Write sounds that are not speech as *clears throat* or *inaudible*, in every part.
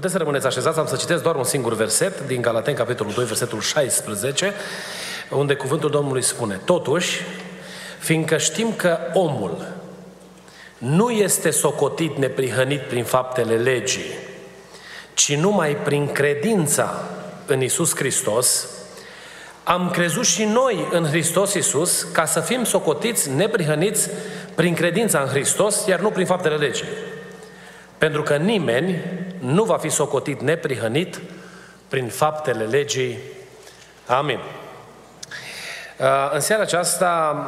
Puteți să rămâneți așezați, am să citesc doar un singur verset din Galaten, capitolul 2, versetul 16, unde cuvântul Domnului spune, Totuși, fiindcă știm că omul nu este socotit neprihănit prin faptele legii, ci numai prin credința în Isus Hristos, am crezut și noi în Hristos Isus ca să fim socotiți neprihăniți prin credința în Hristos, iar nu prin faptele legii. Pentru că nimeni nu va fi socotit neprihănit prin faptele legii. Amin. Uh, în seara aceasta,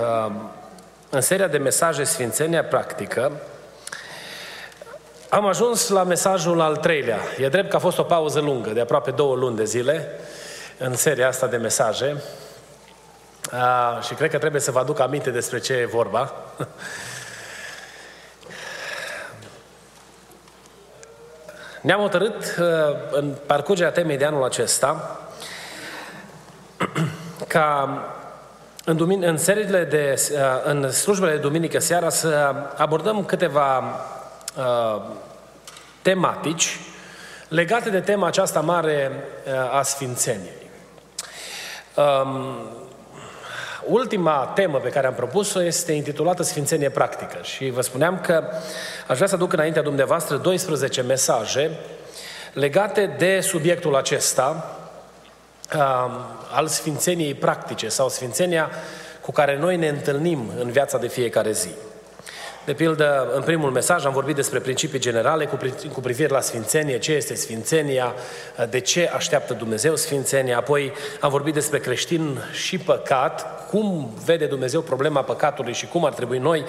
uh, în seria de mesaje Sfințenia Practică, am ajuns la mesajul al treilea. E drept că a fost o pauză lungă, de aproape două luni de zile, în seria asta de mesaje. Uh, și cred că trebuie să vă aduc aminte despre ce e vorba. *laughs* Ne-am hotărât uh, în parcurgerea temei de anul acesta *clears throat* ca în, dumin- în seriile de, uh, în slujbele de duminică seara să abordăm câteva uh, tematici legate de tema aceasta mare uh, a Sfințeniei. Um, ultima temă pe care am propus-o este intitulată Sfințenie Practică și vă spuneam că aș vrea să aduc înaintea dumneavoastră 12 mesaje legate de subiectul acesta uh, al Sfințeniei Practice sau Sfințenia cu care noi ne întâlnim în viața de fiecare zi. De pildă, în primul mesaj am vorbit despre principii generale cu, cu privire la sfințenie, ce este sfințenia, de ce așteaptă Dumnezeu sfințenia, apoi am vorbit despre creștin și păcat, cum vede Dumnezeu problema păcatului și cum ar trebui noi,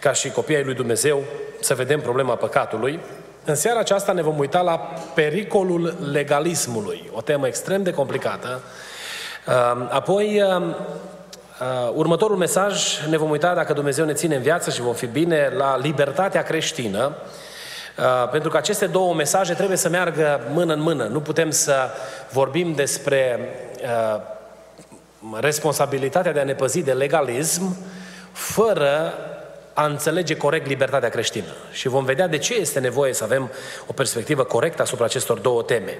ca și copiii lui Dumnezeu, să vedem problema păcatului. În seara aceasta ne vom uita la pericolul legalismului, o temă extrem de complicată. Apoi Uh, următorul mesaj ne vom uita dacă Dumnezeu ne ține în viață și vom fi bine la libertatea creștină, uh, pentru că aceste două mesaje trebuie să meargă mână în mână. Nu putem să vorbim despre uh, responsabilitatea de a ne păzi de legalism fără a înțelege corect libertatea creștină. Și vom vedea de ce este nevoie să avem o perspectivă corectă asupra acestor două teme.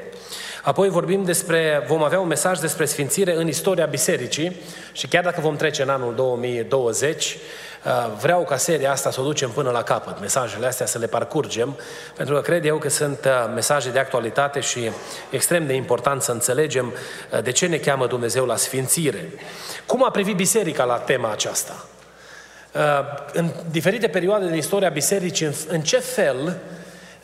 Apoi vorbim despre, vom avea un mesaj despre sfințire în istoria bisericii și chiar dacă vom trece în anul 2020, uh, vreau ca seria asta să o ducem până la capăt, mesajele astea să le parcurgem, pentru că cred eu că sunt uh, mesaje de actualitate și extrem de important să înțelegem uh, de ce ne cheamă Dumnezeu la sfințire. Cum a privit biserica la tema aceasta? În diferite perioade din istoria bisericii, în ce fel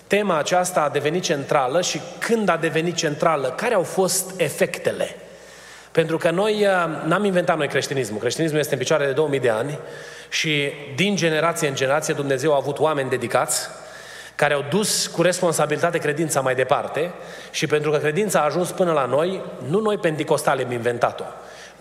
tema aceasta a devenit centrală și când a devenit centrală, care au fost efectele? Pentru că noi uh, n-am inventat noi creștinismul. Creștinismul este în picioare de 2000 de ani și din generație în generație Dumnezeu a avut oameni dedicați care au dus cu responsabilitate credința mai departe și pentru că credința a ajuns până la noi, nu noi pentecostali am inventat-o.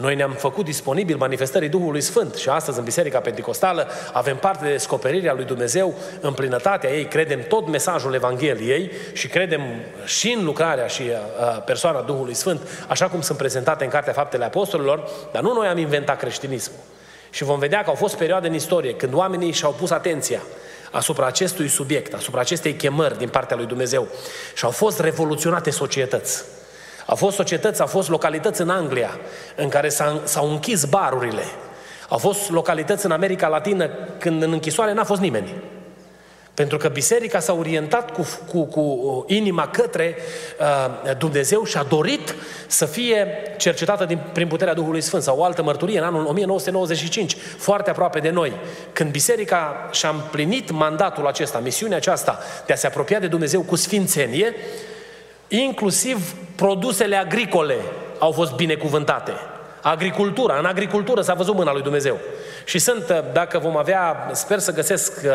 Noi ne-am făcut disponibil manifestării Duhului Sfânt și astăzi în Biserica Pentecostală avem parte de descoperirea lui Dumnezeu în plinătatea ei, credem tot mesajul Evangheliei și credem și în lucrarea și uh, persoana Duhului Sfânt, așa cum sunt prezentate în Cartea Faptele Apostolilor, dar nu noi am inventat creștinismul. Și vom vedea că au fost perioade în istorie când oamenii și-au pus atenția asupra acestui subiect, asupra acestei chemări din partea lui Dumnezeu și au fost revoluționate societăți. Au fost societăți, au fost localități în Anglia în care s-au închis barurile. Au fost localități în America Latină când în închisoare n-a fost nimeni. Pentru că biserica s-a orientat cu, cu, cu uh, inima către uh, Dumnezeu și a dorit să fie cercetată din, prin puterea Duhului Sfânt. Sau o altă mărturie în anul 1995, foarte aproape de noi, când biserica și-a împlinit mandatul acesta, misiunea aceasta de a se apropia de Dumnezeu cu sfințenie, inclusiv produsele agricole au fost binecuvântate. Agricultura, în agricultură s-a văzut mâna lui Dumnezeu. Și sunt, uh, dacă vom avea, sper să găsesc uh,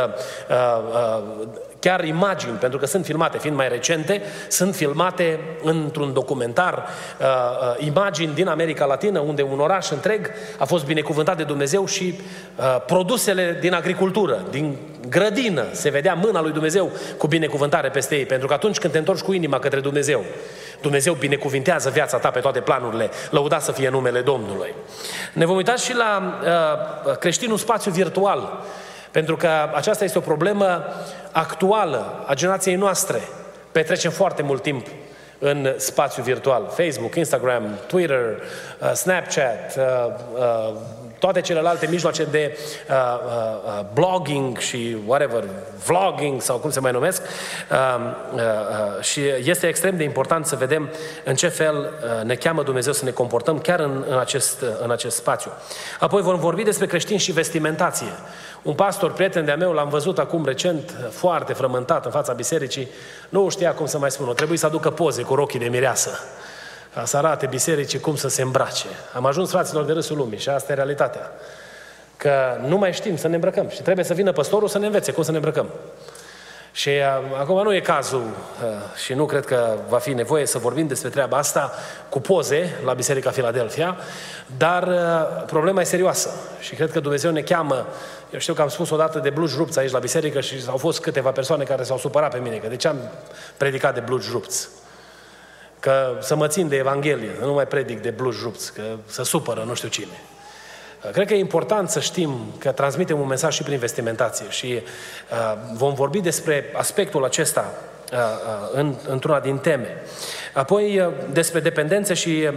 uh, uh, chiar imagini, pentru că sunt filmate, fiind mai recente, sunt filmate într-un documentar uh, uh, imagini din America Latină, unde un oraș întreg a fost binecuvântat de Dumnezeu și uh, produsele din agricultură, din grădină, se vedea mâna lui Dumnezeu cu binecuvântare peste ei, pentru că atunci când te întorci cu inima către Dumnezeu, Dumnezeu binecuvintează viața ta pe toate planurile, lăuda să fie numele Domnului. Ne vom uita și la uh, creștinul spațiu virtual, pentru că aceasta este o problemă actuală a generației noastre. Petrecem foarte mult timp în spațiu virtual. Facebook, Instagram, Twitter, uh, Snapchat, uh, uh, toate celelalte mijloace de uh, uh, uh, blogging și whatever, vlogging sau cum se mai numesc. Uh, uh, uh, și este extrem de important să vedem în ce fel uh, ne cheamă Dumnezeu să ne comportăm chiar în, în, acest, uh, în acest spațiu. Apoi vom vorbi despre creștini și vestimentație. Un pastor, prieten de-a meu, l-am văzut acum recent, foarte frământat în fața bisericii, nu știa cum să mai spună, trebuie să aducă poze cu rochii de mireasă ca să arate bisericii cum să se îmbrace. Am ajuns fraților de râsul lumii și asta e realitatea. Că nu mai știm să ne îmbrăcăm și trebuie să vină păstorul să ne învețe cum să ne îmbrăcăm. Și uh, acum nu e cazul uh, și nu cred că va fi nevoie să vorbim despre treaba asta cu poze la Biserica Filadelfia, dar uh, problema e serioasă și cred că Dumnezeu ne cheamă eu știu că am spus odată de blugi rupți aici la biserică și au fost câteva persoane care s-au supărat pe mine, că de ce am predicat de blugi rupți? Că să mă țin de Evanghelie, nu mai predic de blugi rupți, că să supără nu știu cine. Cred că e important să știm că transmitem un mesaj și prin vestimentație și uh, vom vorbi despre aspectul acesta uh, uh, în, într-una din teme. Apoi uh, despre dependențe și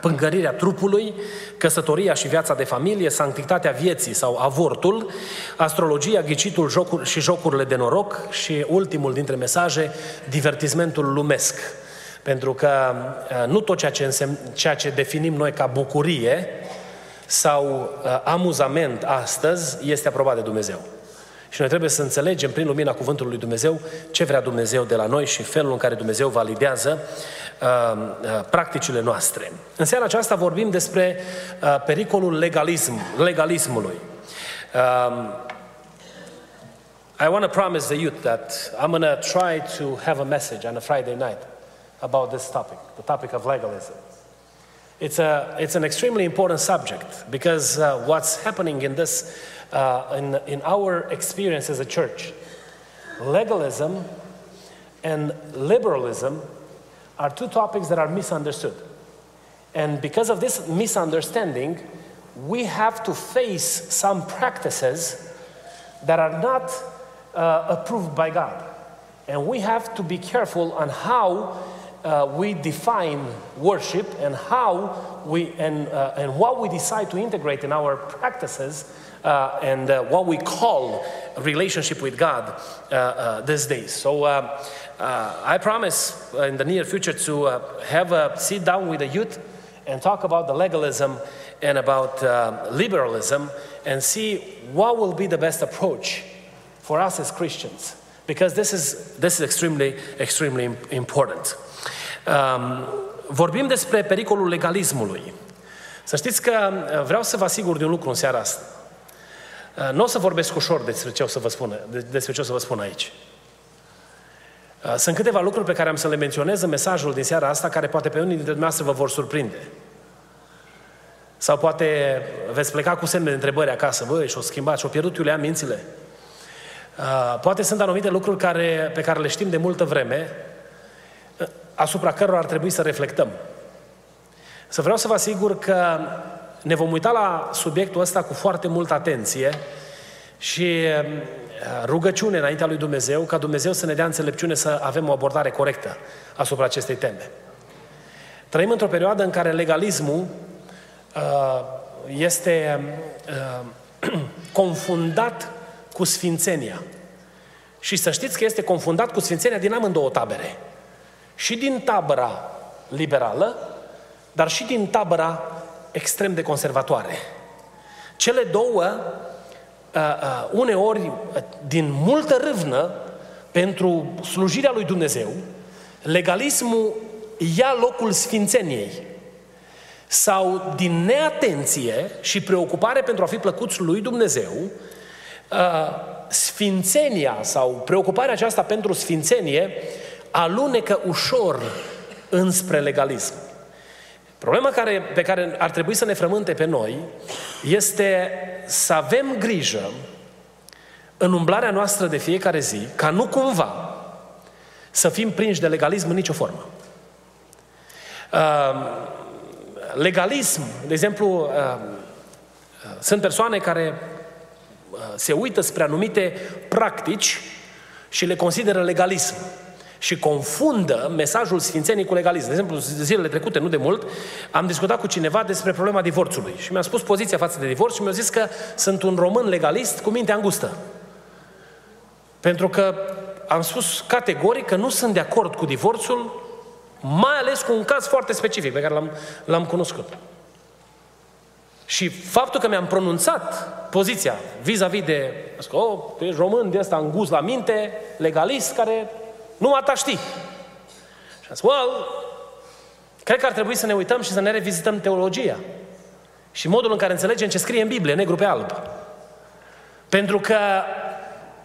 pângărirea trupului, căsătoria și viața de familie, sanctitatea vieții sau avortul, astrologia, ghicitul jocuri și jocurile de noroc și ultimul dintre mesaje, divertismentul lumesc. Pentru că uh, nu tot ceea ce, însemn, ceea ce definim noi ca bucurie sau uh, amuzament astăzi este aprobat de Dumnezeu. Și noi trebuie să înțelegem prin lumina cuvântului lui Dumnezeu ce vrea Dumnezeu de la noi și felul în care Dumnezeu validează uh, uh, practicile noastre. În seara aceasta vorbim despre uh, pericolul legalism, legalismului. Um, I want to promise the youth that I'm going to try to have a message on a Friday night about this topic, the topic of legalism. It's, a, it's an extremely important subject because uh, what's happening in this, uh, in, in our experience as a church, legalism and liberalism are two topics that are misunderstood. And because of this misunderstanding, we have to face some practices that are not uh, approved by God. And we have to be careful on how uh, we define worship and how we and, uh, and what we decide to integrate in our practices uh, and uh, what we call relationship with God uh, uh, these days. So I promise in the near future to have a sit down with the youth and talk about the legalism and about liberalism and see what will be the best approach for us as Christians because this is, this is extremely, extremely important. Um, vorbim despre pericolul legalismului. Să știți că uh, vreau să vă asigur de un lucru în seara asta. Uh, nu o să vorbesc ușor despre ce o să vă spun, despre ce o să vă spun aici. Uh, sunt câteva lucruri pe care am să le menționez în mesajul din seara asta, care poate pe unii dintre dumneavoastră vă vor surprinde. Sau poate veți pleca cu semne de întrebări acasă. Băi, și-o schimbat, și-o pierdut Iulia mințile. Poate sunt anumite lucruri care, pe care le știm de multă vreme, asupra cărora ar trebui să reflectăm. Să vreau să vă asigur că ne vom uita la subiectul ăsta cu foarte multă atenție și uh, rugăciune înaintea lui Dumnezeu, ca Dumnezeu să ne dea înțelepciune să avem o abordare corectă asupra acestei teme. Trăim într-o perioadă în care legalismul uh, este uh, *clears throat* confundat cu sfințenia. Și să știți că este confundat cu sfințenia din amândouă tabere și din tabăra liberală, dar și din tabăra extrem de conservatoare. Cele două, uh, uh, uneori, din multă râvnă pentru slujirea lui Dumnezeu, legalismul ia locul sfințeniei sau din neatenție și preocupare pentru a fi plăcuți lui Dumnezeu, sfințenia sau preocuparea aceasta pentru sfințenie alunecă ușor înspre legalism. Problema care, pe care ar trebui să ne frământe pe noi este să avem grijă în umblarea noastră de fiecare zi, ca nu cumva să fim prinși de legalism în nicio formă. Uh, legalism, de exemplu, uh, uh, sunt persoane care uh, se uită spre anumite practici și le consideră legalism și confundă mesajul Sfințenii cu legalism. De exemplu, zilele trecute, nu de mult, am discutat cu cineva despre problema divorțului și mi-a spus poziția față de divorț și mi-a zis că sunt un român legalist cu minte îngustă. Pentru că am spus categoric că nu sunt de acord cu divorțul, mai ales cu un caz foarte specific pe care l-am, l-am cunoscut. Și faptul că mi-am pronunțat poziția vis-a-vis de, că, oh, tu ești român de ăsta îngust la minte, legalist, care nu ta știi. Și am zis, well, cred că ar trebui să ne uităm și să ne revizităm teologia. Și modul în care înțelegem ce scrie în Biblie, negru pe alb. Pentru că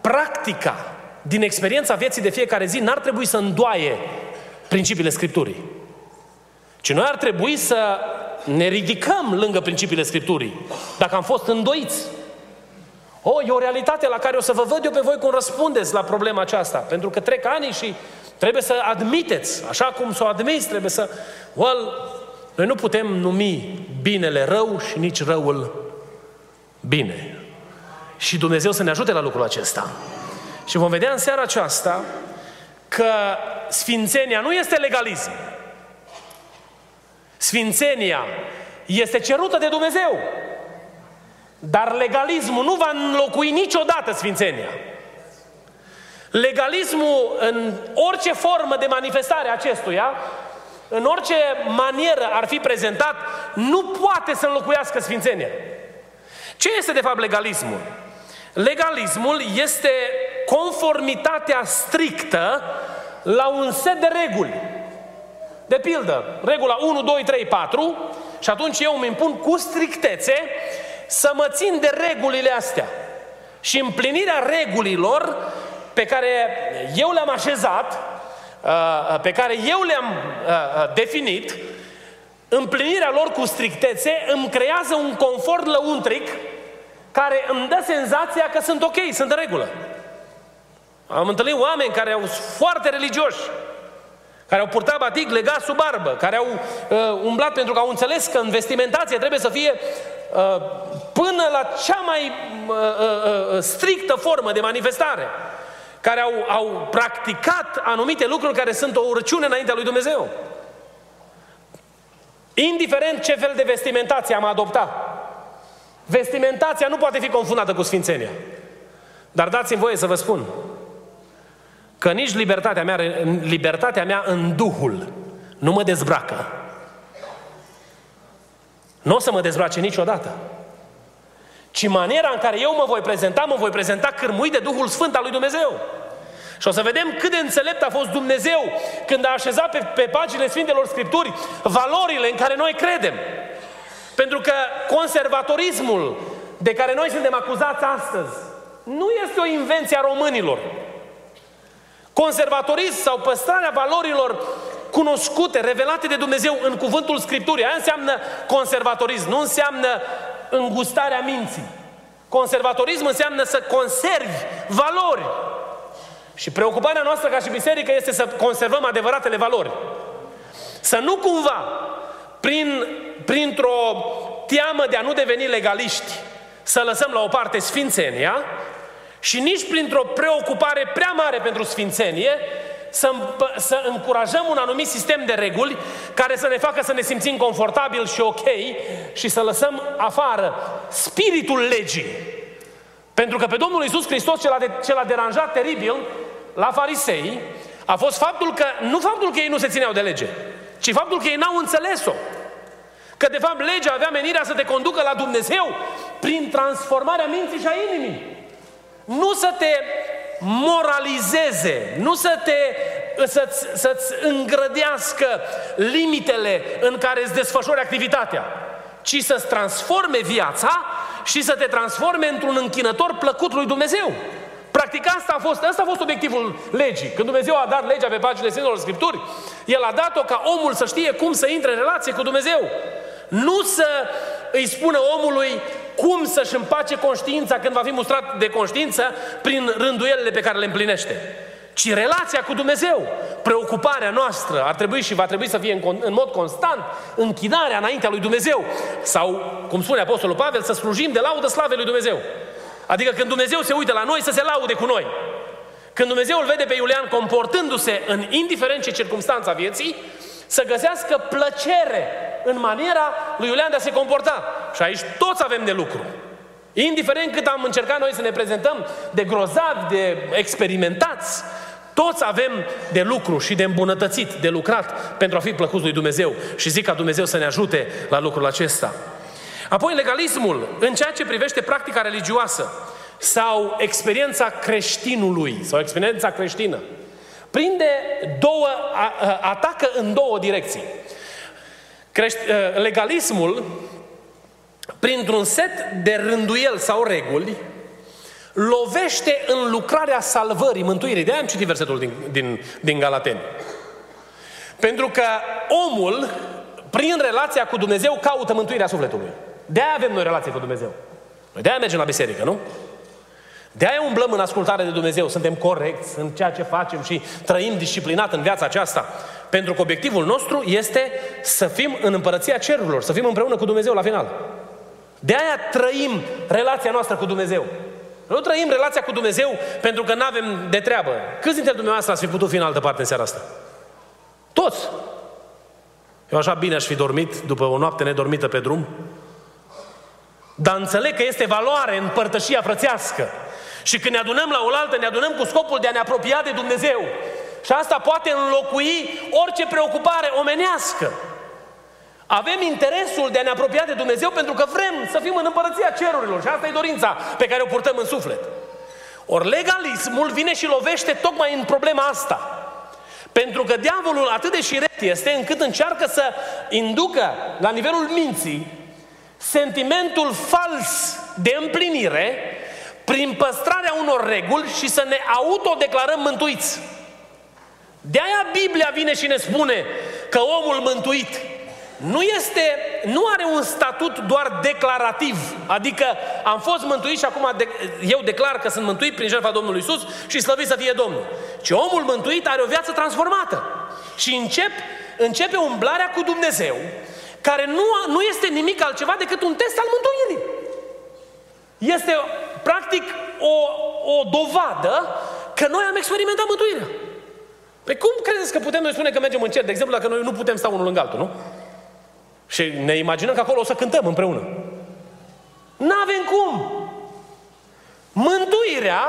practica din experiența vieții de fiecare zi n-ar trebui să îndoaie principiile Scripturii. Ci noi ar trebui să ne ridicăm lângă principiile Scripturii. Dacă am fost îndoiți. O, e o realitate la care o să vă văd eu pe voi cum răspundeți la problema aceasta. Pentru că trec ani și trebuie să admiteți. Așa cum să o admiți, trebuie să... Well, noi nu putem numi binele rău și nici răul bine. Și Dumnezeu să ne ajute la lucrul acesta. Și vom vedea în seara aceasta că sfințenia nu este legalism. Sfințenia este cerută de Dumnezeu. Dar legalismul nu va înlocui niciodată sfințenia. Legalismul în orice formă de manifestare acestuia, în orice manieră ar fi prezentat, nu poate să înlocuiască sfințenia. Ce este de fapt legalismul? Legalismul este conformitatea strictă la un set de reguli. De pildă, regula 1, 2, 3, 4 și atunci eu îmi impun cu strictețe să mă țin de regulile astea. Și împlinirea regulilor pe care eu le-am așezat, uh, pe care eu le-am uh, uh, definit, împlinirea lor cu strictețe îmi creează un confort lăuntric care îmi dă senzația că sunt ok, sunt în regulă. Am întâlnit oameni care au foarte religioși, care au purtat batic legat sub barbă, care au uh, umblat pentru că au înțeles că în vestimentație trebuie să fie uh, până la cea mai uh, uh, uh, strictă formă de manifestare, care au, au practicat anumite lucruri care sunt o urăciune înaintea lui Dumnezeu. Indiferent ce fel de vestimentație am adoptat, vestimentația nu poate fi confundată cu sfințenia. Dar dați-mi voie să vă spun, Că nici libertatea mea, libertatea mea în Duhul nu mă dezbracă. Nu o să mă dezbrace niciodată. Ci maniera în care eu mă voi prezenta, mă voi prezenta cârmuit de Duhul Sfânt al lui Dumnezeu. Și o să vedem cât de înțelept a fost Dumnezeu când a așezat pe, pe paginile Sfintelor Scripturi valorile în care noi credem. Pentru că conservatorismul de care noi suntem acuzați astăzi nu este o invenție a românilor. Conservatorism sau păstrarea valorilor cunoscute, revelate de Dumnezeu în cuvântul Scripturii. Aia înseamnă conservatorism, nu înseamnă îngustarea minții. Conservatorism înseamnă să conservi valori. Și preocuparea noastră ca și biserică este să conservăm adevăratele valori. Să nu cumva, prin, printr-o teamă de a nu deveni legaliști, să lăsăm la o parte sfințenia și nici printr-o preocupare prea mare pentru sfințenie, să, să încurajăm un anumit sistem de reguli care să ne facă să ne simțim confortabil și ok și să lăsăm afară spiritul legii. Pentru că pe Domnul Iisus Hristos ce l-a, de, ce l-a deranjat teribil la farisei a fost faptul că, nu faptul că ei nu se țineau de lege, ci faptul că ei n-au înțeles-o. Că de fapt legea avea menirea să te conducă la Dumnezeu prin transformarea minții și a inimii nu să te moralizeze, nu să te să-ți, să-ți îngrădească limitele în care îți desfășori activitatea, ci să-ți transforme viața și să te transforme într-un închinător plăcut lui Dumnezeu. Practic asta a fost, asta a fost obiectivul legii. Când Dumnezeu a dat legea pe paginile Sfintelor Scripturi, El a dat-o ca omul să știe cum să intre în relație cu Dumnezeu. Nu să îi spună omului cum să-și împace conștiința când va fi mustrat de conștiință prin rânduielile pe care le împlinește ci relația cu Dumnezeu. Preocuparea noastră ar trebui și va trebui să fie în, în mod constant închinarea înaintea lui Dumnezeu. Sau, cum spune Apostolul Pavel, să slujim de laudă slavei lui Dumnezeu. Adică când Dumnezeu se uită la noi, să se laude cu noi. Când Dumnezeu îl vede pe Iulian comportându-se în indiferent ce circunstanța vieții, să găsească plăcere în maniera lui Iulian de a se comporta. Și aici toți avem de lucru. Indiferent cât am încercat noi să ne prezentăm de grozavi, de experimentați, toți avem de lucru și de îmbunătățit, de lucrat pentru a fi plăcuți lui Dumnezeu. Și zic ca Dumnezeu să ne ajute la lucrul acesta. Apoi legalismul, în ceea ce privește practica religioasă sau experiența creștinului sau experiența creștină, prinde două, atacă în două direcții. Crești, legalismul, printr-un set de rânduieli sau reguli, lovește în lucrarea salvării, mântuirii. De-aia am citit versetul din, din, din Galateni. Pentru că omul, prin relația cu Dumnezeu, caută mântuirea sufletului. De-aia avem noi relație cu Dumnezeu. Noi de-aia mergem la biserică, nu? De-aia umblăm în ascultare de Dumnezeu, suntem corecți în ceea ce facem și trăim disciplinat în viața aceasta. Pentru că obiectivul nostru este să fim în împărăția cerurilor, să fim împreună cu Dumnezeu la final. De aia trăim relația noastră cu Dumnezeu. Nu trăim relația cu Dumnezeu pentru că nu avem de treabă. Câți dintre dumneavoastră ați fi putut fi în altă parte în seara asta? Toți! Eu așa bine aș fi dormit după o noapte nedormită pe drum. Dar înțeleg că este valoare în părtășia frățească. Și când ne adunăm la oaltă, ne adunăm cu scopul de a ne apropia de Dumnezeu. Și asta poate înlocui orice preocupare omenească. Avem interesul de a ne apropia de Dumnezeu pentru că vrem să fim în împărăția cerurilor și asta e dorința pe care o purtăm în suflet. Ori legalismul vine și lovește tocmai în problema asta. Pentru că diavolul atât de șiret este încât încearcă să inducă la nivelul minții sentimentul fals de împlinire prin păstrarea unor reguli și să ne autodeclarăm mântuiți. De aia Biblia vine și ne spune că omul mântuit nu este, nu are un statut doar declarativ, adică am fost mântuit și acum de, eu declar că sunt mântuit prin jertfa Domnului Isus și slăvit să fie Domnul. Ci omul mântuit are o viață transformată și încep, începe umblarea cu Dumnezeu, care nu, nu este nimic altceva decât un test al mântuirii. Este practic o, o dovadă că noi am experimentat mântuirea. Pe cum credeți că putem noi spune că mergem în cer? De exemplu, dacă noi nu putem sta unul lângă altul, nu? Și ne imaginăm că acolo o să cântăm împreună. N-avem cum! Mântuirea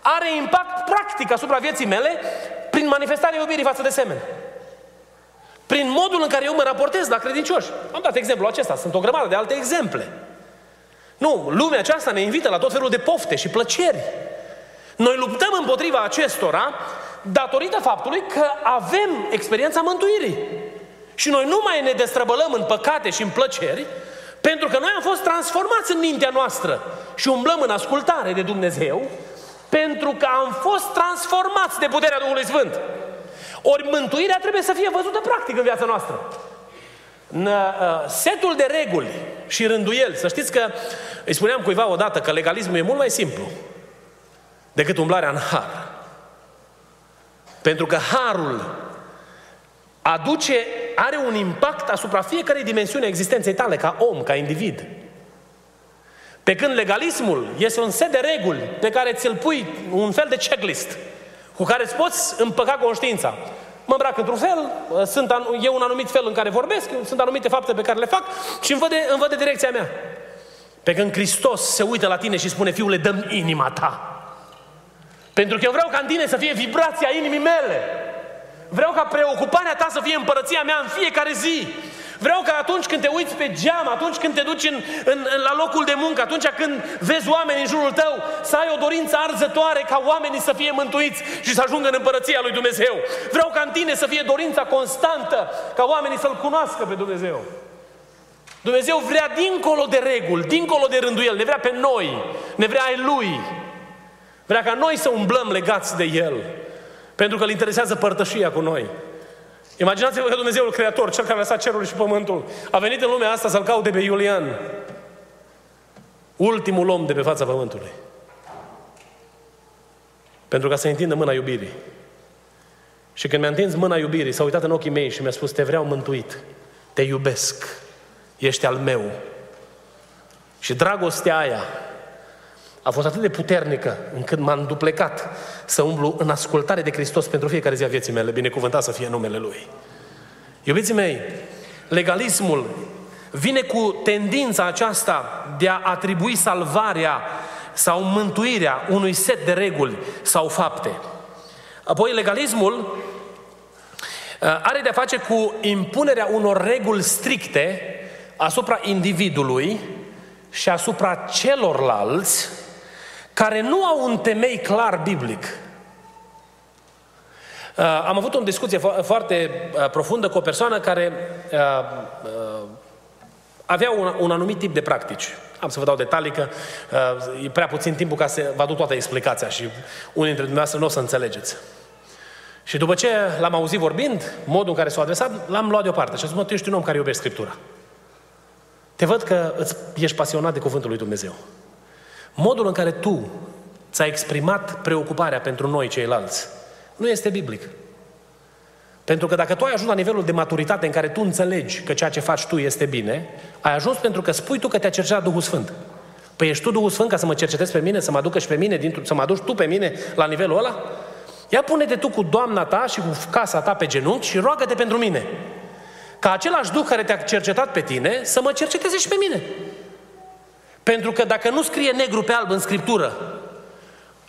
are impact practic asupra vieții mele prin manifestarea iubirii față de semeni. Prin modul în care eu mă raportez la credincioși. Am dat exemplul acesta, sunt o grămadă de alte exemple. Nu, lumea aceasta ne invită la tot felul de pofte și plăceri. Noi luptăm împotriva acestora datorită faptului că avem experiența mântuirii. Și noi nu mai ne destrăbălăm în păcate și în plăceri, pentru că noi am fost transformați în mintea noastră și umblăm în ascultare de Dumnezeu, pentru că am fost transformați de puterea Duhului Sfânt. Ori mântuirea trebuie să fie văzută practic în viața noastră. În uh, setul de reguli și rânduieli, să știți că îi spuneam cuiva odată că legalismul e mult mai simplu decât umblarea în har. Pentru că harul aduce, are un impact asupra fiecarei dimensiuni a existenței tale, ca om, ca individ. Pe când legalismul este un set de reguli pe care ți-l pui, un fel de checklist, cu care îți poți împăca conștiința. Mă îmbrac într-un fel, sunt, e un anumit fel în care vorbesc, sunt anumite fapte pe care le fac și îmi văd, îmi văd de direcția mea. Pe când Hristos se uită la tine și spune, fiule, dăm inima ta. Pentru că eu vreau ca în tine să fie vibrația inimii mele. Vreau ca preocuparea ta să fie împărăția mea în fiecare zi. Vreau ca atunci când te uiți pe geam, atunci când te duci în, în, în, la locul de muncă, atunci când vezi oameni în jurul tău, să ai o dorință arzătoare ca oamenii să fie mântuiți și să ajungă în împărăția lui Dumnezeu. Vreau ca în tine să fie dorința constantă ca oamenii să-L cunoască pe Dumnezeu. Dumnezeu vrea dincolo de reguli, dincolo de rânduiel, ne vrea pe noi, ne vrea ai Lui. Vrea ca noi să umblăm legați de El, pentru că îl interesează părtășia cu noi. Imaginați-vă că Dumnezeul Creator, Cel care a lăsat cerul și pământul, a venit în lumea asta să-L caute pe Iulian, ultimul om de pe fața pământului. Pentru ca să întindă mâna iubirii. Și când mi-a întins mâna iubirii, s-a uitat în ochii mei și mi-a spus, te vreau mântuit, te iubesc, ești al meu. Și dragostea aia a fost atât de puternică încât m-am duplecat să umblu în ascultare de Hristos pentru fiecare zi a vieții mele, binecuvântat să fie numele Lui. Iubiții mei, legalismul vine cu tendința aceasta de a atribui salvarea sau mântuirea unui set de reguli sau fapte. Apoi, legalismul uh, are de-a face cu impunerea unor reguli stricte asupra individului și asupra celorlalți care nu au un temei clar biblic. Uh, am avut o discuție foarte uh, profundă cu o persoană care avea un, un anumit tip de practici. Am să vă dau detalii că uh, e prea puțin timpul ca să vă aduc toată explicația și unii dintre dumneavoastră nu o să înțelegeți. Și după ce l-am auzit vorbind, modul în care s-a adresat, l-am luat deoparte și a zis, mă, tu ești un om care iubești Scriptura. Te văd că îți, ești pasionat de Cuvântul lui Dumnezeu. Modul în care tu ți-ai exprimat preocuparea pentru noi ceilalți nu este biblic. Pentru că dacă tu ai ajuns la nivelul de maturitate în care tu înțelegi că ceea ce faci tu este bine, ai ajuns pentru că spui tu că te-a cercetat Duhul Sfânt. Păi ești tu Duhul Sfânt ca să mă cercetezi pe mine, să mă aducă și pe mine, să mă aduci tu pe mine la nivelul ăla? Ia pune-te tu cu doamna ta și cu casa ta pe genunchi și roagă-te pentru mine. Ca același Duh care te-a cercetat pe tine să mă cerceteze și pe mine. Pentru că dacă nu scrie negru pe alb în Scriptură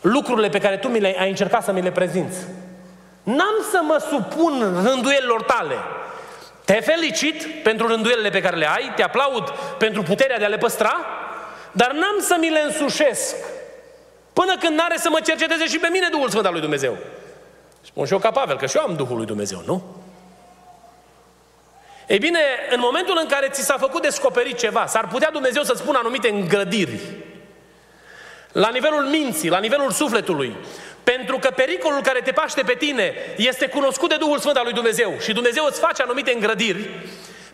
lucrurile pe care tu mi le ai încercat să mi le prezinți, N-am să mă supun rânduielilor tale. Te felicit pentru rânduielile pe care le ai, te aplaud pentru puterea de a le păstra, dar n-am să mi le însușesc până când n-are să mă cerceteze și pe mine Duhul Sfânt al lui Dumnezeu. Spun și eu ca Pavel, că și eu am Duhul lui Dumnezeu, nu? Ei bine, în momentul în care ți s-a făcut descoperit ceva, s-ar putea Dumnezeu să spună anumite îngrădiri. La nivelul minții, la nivelul sufletului, pentru că pericolul care te paște pe tine este cunoscut de Duhul Sfânt al lui Dumnezeu și Dumnezeu îți face anumite îngrădiri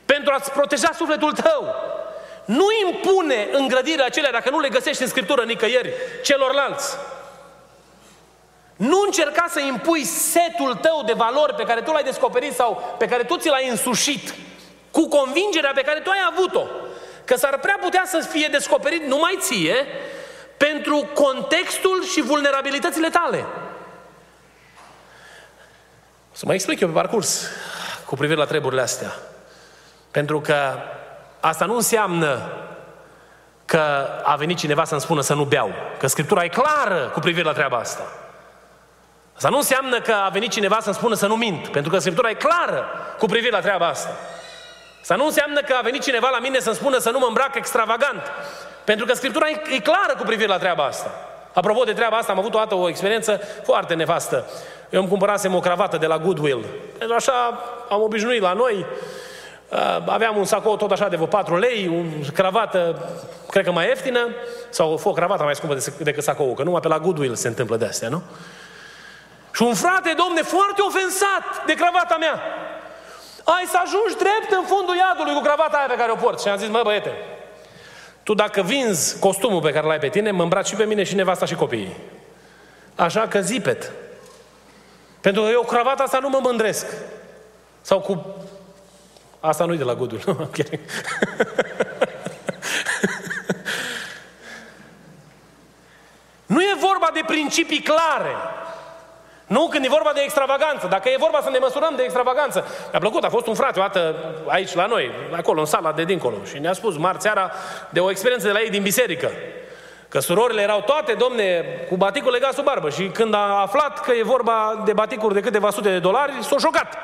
pentru a-ți proteja sufletul tău. Nu impune îngrădirea acelea dacă nu le găsești în Scriptură nicăieri celorlalți. Nu încerca să impui setul tău de valori pe care tu l-ai descoperit sau pe care tu ți l-ai însușit cu convingerea pe care tu ai avut-o. Că s-ar prea putea să fie descoperit numai ție pentru contextul și vulnerabilitățile tale. Să mă explic eu pe parcurs cu privire la treburile astea. Pentru că asta nu înseamnă că a venit cineva să-mi spună să nu beau. Că Scriptura e clară cu privire la treaba asta. Asta nu înseamnă că a venit cineva să-mi spună să nu mint. Pentru că Scriptura e clară cu privire la treaba asta. Asta nu înseamnă că a venit cineva la mine să-mi spună să nu mă îmbrac extravagant. Pentru că Scriptura e, e clară cu privire la treaba asta. Apropo de treaba asta, am avut o dată o experiență foarte nefastă. Eu îmi cumpărasem o cravată de la Goodwill. Pentru așa am obișnuit la noi. Uh, aveam un sacou tot așa de vreo 4 lei, o cravată, cred că mai ieftină, sau o cravată mai scumpă decât sacou, că numai pe la Goodwill se întâmplă de astea, nu? Și un frate, domne, foarte ofensat de cravata mea. Ai să ajungi drept în fundul iadului cu cravata aia pe care o port. Și am zis, mă băiete, tu dacă vinzi costumul pe care l-ai pe tine, mă îmbraci și pe mine și nevasta și copiii. Așa că zipet. Pentru că eu cravata asta nu mă mândresc. Sau cu... Asta nu-i de la Gudul. nu *laughs* e vorba de principii clare. Nu când e vorba de extravaganță. Dacă e vorba să ne măsurăm de extravaganță. Mi-a plăcut, a fost un frate o dată aici la noi, acolo, în sala de dincolo. Și ne-a spus marțeara de o experiență de la ei din biserică. Că surorile erau toate, domne, cu baticul legat sub barbă. Și când a aflat că e vorba de baticuri de câteva sute de dolari, s-a șocat.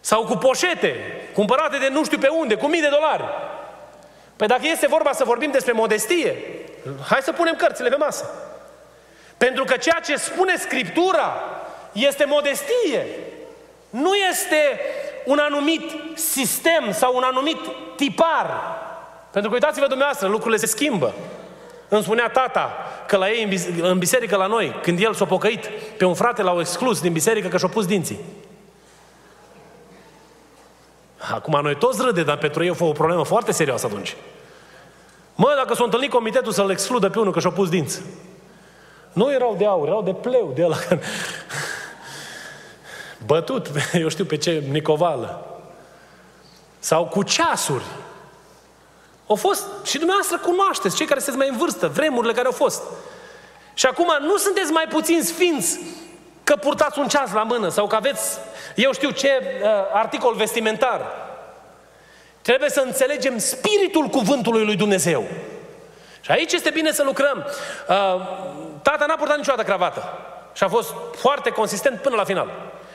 Sau cu poșete, cumpărate de nu știu pe unde, cu mii de dolari. Păi dacă este vorba să vorbim despre modestie, hai să punem cărțile pe masă. Pentru că ceea ce spune Scriptura este modestie. Nu este un anumit sistem sau un anumit tipar. Pentru că uitați-vă dumneavoastră, lucrurile se schimbă. Îmi spunea tata că la ei în biserică la noi, când el s-a pocăit, pe un frate l-au exclus din biserică că și-a pus dinții. Acum noi toți râde, dar pentru ei a fost o problemă foarte serioasă atunci. Mă, dacă s-a întâlnit comitetul să-l excludă pe unul că și-a pus dinți. Nu erau de aur, erau de pleu, de ăla. Bătut, *laughs* eu știu pe ce, nicovală. Sau cu ceasuri. Au fost, și dumneavoastră cunoașteți, cei care sunteți mai în vârstă, vremurile care au fost. Și acum nu sunteți mai puțin sfinți că purtați un ceas la mână sau că aveți, eu știu ce, uh, articol vestimentar. Trebuie să înțelegem spiritul cuvântului lui Dumnezeu. Și aici este bine să lucrăm. Uh, tata n-a purtat niciodată cravată. Și a fost foarte consistent până la final.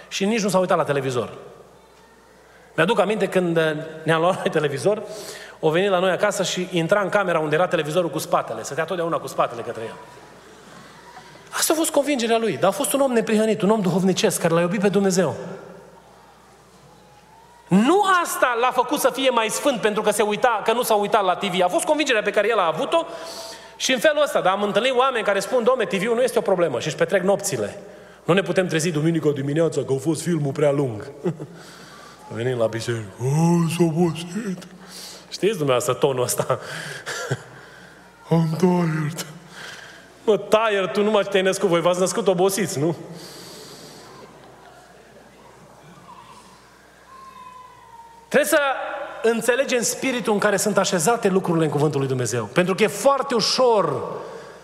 Și nici nu s-a uitat la televizor. Mi-aduc aminte când uh, ne-am luat noi televizor, o venit la noi acasă și intra în camera unde era televizorul cu spatele. Stătea totdeauna cu spatele către el. Asta a fost convingerea lui. Dar a fost un om neprihănit, un om duhovnicesc care l-a iubit pe Dumnezeu. Nu asta l-a făcut să fie mai sfânt pentru că, se uita, că nu s-a uitat la TV. A fost convingerea pe care el a avut-o și în felul ăsta. Dar am întâlnit oameni care spun, domne, TV-ul nu este o problemă și își petrec nopțile. Nu ne putem trezi duminică dimineața că a fost filmul prea lung. *laughs* Venim la biserică. Oh, s-a obosit. Știți dumneavoastră tonul ăsta? *laughs* Am tired. Mă, tired, tu numai te-ai născut, voi v-ați născut obosiți, nu? Trebuie să înțelegem spiritul în care sunt așezate lucrurile în Cuvântul lui Dumnezeu. Pentru că e foarte ușor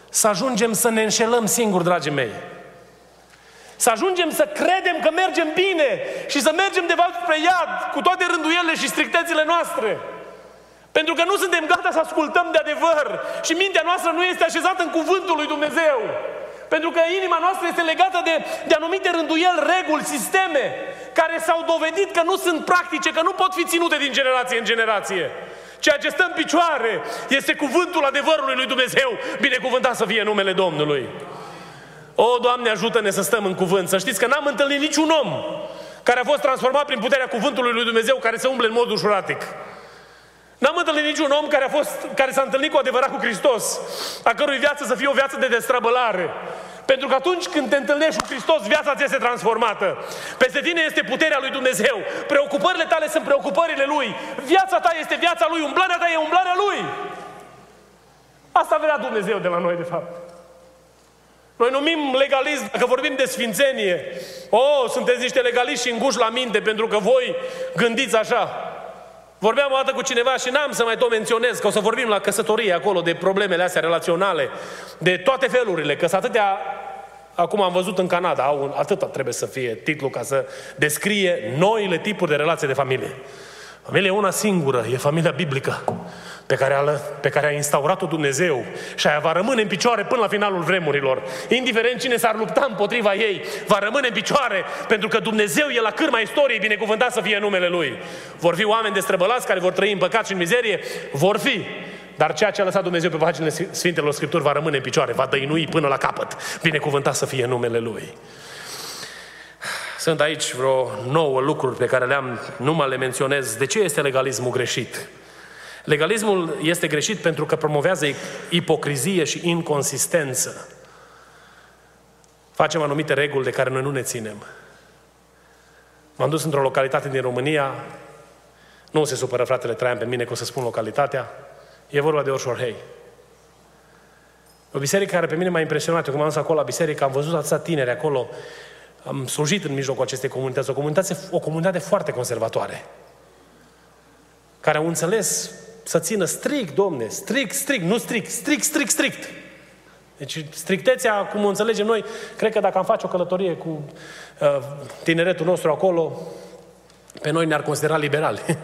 să ajungem să ne înșelăm singuri, dragii mei. Să ajungem să credem că mergem bine și să mergem de fapt spre iad cu toate rânduielile și strictețile noastre. Pentru că nu suntem gata să ascultăm de adevăr și mintea noastră nu este așezată în cuvântul lui Dumnezeu. Pentru că inima noastră este legată de, de anumite rânduieli, reguli, sisteme care s-au dovedit că nu sunt practice, că nu pot fi ținute din generație în generație. Ceea ce stă în picioare este cuvântul adevărului lui Dumnezeu, binecuvântat să fie numele Domnului. O, Doamne, ajută-ne să stăm în cuvânt. Să știți că n-am întâlnit niciun om care a fost transformat prin puterea cuvântului lui Dumnezeu care să umble în mod ușuratic. N-am întâlnit niciun om care, a fost, care s-a întâlnit cu adevărat cu Hristos, a cărui viață să fie o viață de destrăbălare. Pentru că atunci când te întâlnești cu Hristos, viața ți este transformată. Peste tine este puterea lui Dumnezeu. Preocupările tale sunt preocupările Lui. Viața ta este viața Lui. Umblarea ta e umblarea Lui. Asta vrea Dumnezeu de la noi, de fapt. Noi numim legalism, dacă vorbim de sfințenie. Oh, sunteți niște legaliști și înguși la minte pentru că voi gândiți așa. Vorbeam o dată cu cineva și n-am să mai tot menționez, că o să vorbim la căsătorie acolo de problemele astea relaționale, de toate felurile, că sunt atâtea Acum am văzut în Canada, au, atâta trebuie să fie titlul ca să descrie noile tipuri de relație de familie. Familia e una singură, e familia biblică pe care, a, pe care a instaurat-o Dumnezeu și aia va rămâne în picioare până la finalul vremurilor. Indiferent cine s-ar lupta împotriva ei, va rămâne în picioare pentru că Dumnezeu e la cârma istoriei, binecuvântat să fie numele Lui. Vor fi oameni destrăbălați care vor trăi în păcat și în mizerie? Vor fi. Dar ceea ce a lăsat Dumnezeu pe paginile Sfintelor Scripturi va rămâne în picioare, va dăinui până la capăt. Binecuvântat să fie numele Lui. Sunt aici vreo nouă lucruri pe care le-am, nu mă le menționez. De ce este legalismul greșit? Legalismul este greșit pentru că promovează ipocrizie și inconsistență. Facem anumite reguli de care noi nu ne ținem. M-am dus într-o localitate din România, nu se supără fratele Traian pe mine că o să spun localitatea, e vorba de Orșorhei. O biserică care pe mine m-a impresionat. Eu când m-am dus acolo la biserică, am văzut atâția tineri acolo, am slujit în mijlocul acestei comunități, o comunitate, o comunitate foarte conservatoare, care au înțeles să țină strict, domne, strict, strict, nu strict, strict, strict, strict. Deci strictețea, cum o înțelegem noi, cred că dacă am face o călătorie cu uh, tineretul nostru acolo, pe noi ne-ar considera liberali. *laughs*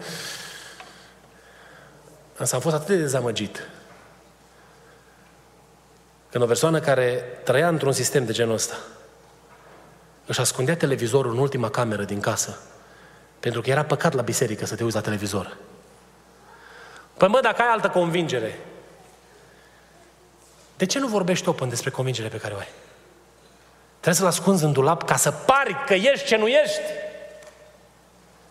Însă am fost atât de dezamăgit. Când o persoană care trăia într-un sistem de genul ăsta, își ascundea televizorul în ultima cameră din casă, pentru că era păcat la biserică să te uiți la televizor. Păi mă, dacă ai altă convingere, de ce nu vorbești open despre convingerea pe care o ai? Trebuie să-l ascunzi în dulap ca să pari că ești ce nu ești.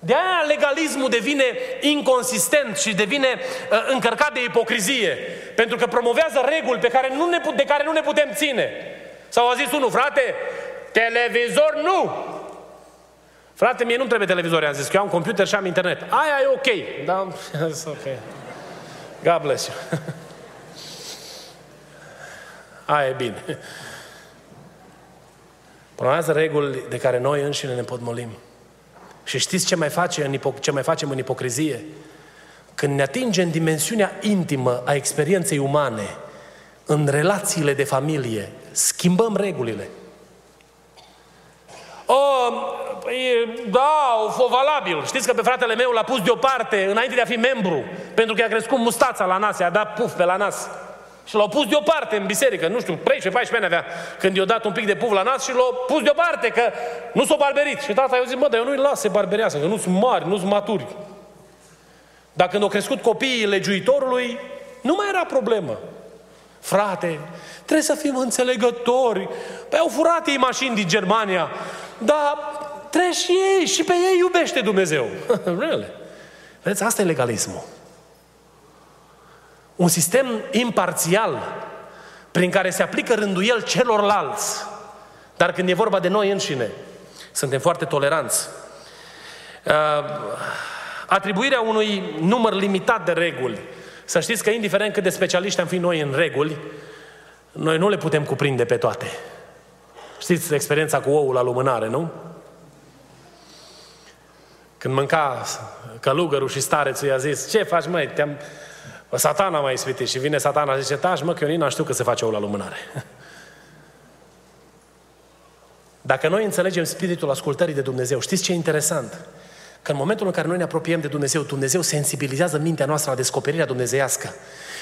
De aia legalismul devine inconsistent și devine uh, încărcat de ipocrizie. Pentru că promovează reguli pe care nu ne, de care nu ne putem ține. Sau a zis unul, frate, televizor nu! Frate, mie nu trebuie televizor, am zis că eu am computer și am internet. Aia e ok. Da, *laughs* ok. God bless you. *laughs* Aia e bine. Promovează reguli de care noi înșine ne potmolim. Și știți ce mai, face în ipo- ce mai facem în ipocrizie? Când ne atingem dimensiunea intimă a experienței umane, în relațiile de familie, schimbăm regulile. O, păi, da, o fost valabil. Știți că pe fratele meu l-a pus deoparte înainte de a fi membru, pentru că i-a crescut mustața la nas, i-a dat puf pe la nas. Și l-au pus deoparte în biserică, nu știu, 13-14 ani avea, când i-a dat un pic de puf la nas și l-au pus deoparte, că nu s-a barberit. Și tata i-a zis, mă, dar eu nu-i las să barberească, că nu sunt mari, nu sunt maturi. Dar când au crescut copiii legiuitorului, nu mai era problemă. Frate, trebuie să fim înțelegători. Păi au furat ei mașini din Germania, dar trebuie și ei, și pe ei iubește Dumnezeu. *laughs* really? Vedeți, asta e legalismul. Un sistem imparțial prin care se aplică rânduiel celorlalți. Dar când e vorba de noi înșine, suntem foarte toleranți. Uh, atribuirea unui număr limitat de reguli. Să știți că indiferent cât de specialiști am fi noi în reguli, noi nu le putem cuprinde pe toate. Știți experiența cu oul la lumânare, nu? Când mânca călugărul și starețul i-a zis, ce faci măi, te-am, Satana mai ispitit și vine satana și zice, taci mă, că eu nu știu că se face o la lumânare. *laughs* Dacă noi înțelegem spiritul ascultării de Dumnezeu, știți ce e interesant? Că în momentul în care noi ne apropiem de Dumnezeu, Dumnezeu sensibilizează mintea noastră la descoperirea dumnezeiască.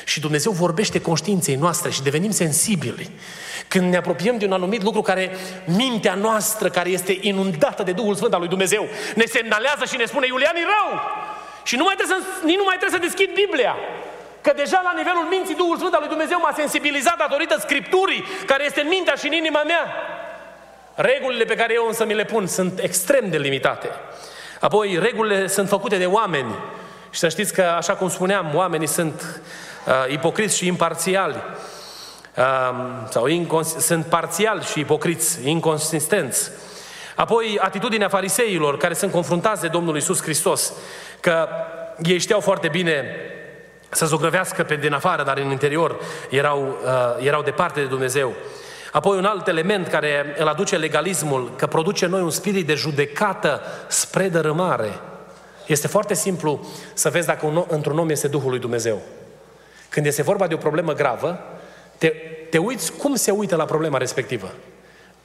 Și Dumnezeu vorbește conștiinței noastre și devenim sensibili. Când ne apropiem de un anumit lucru care mintea noastră, care este inundată de Duhul Sfânt al lui Dumnezeu, ne semnalează și ne spune, Iulian, e rău! Și nu mai trebuie să, nici nu mai trebuie să deschid Biblia. Că deja la nivelul minții Duhul Sfânt al lui Dumnezeu m-a sensibilizat datorită Scripturii care este în mintea și în inima mea. Regulile pe care eu însă mi le pun sunt extrem de limitate. Apoi, regulile sunt făcute de oameni. Și să știți că, așa cum spuneam, oamenii sunt uh, ipocriți și imparțiali. Uh, sau incons- sunt parțiali și ipocriți, inconsistenți. Apoi, atitudinea fariseilor care sunt confruntați de Domnul Isus Hristos, că ei știau foarte bine să zugrăvească pe din afară, dar în interior erau, uh, erau departe de Dumnezeu. Apoi un alt element care îl aduce legalismul, că produce noi un spirit de judecată spre dărâmare. Este foarte simplu să vezi dacă un, într-un om este Duhul lui Dumnezeu. Când este vorba de o problemă gravă, te, te uiți cum se uită la problema respectivă.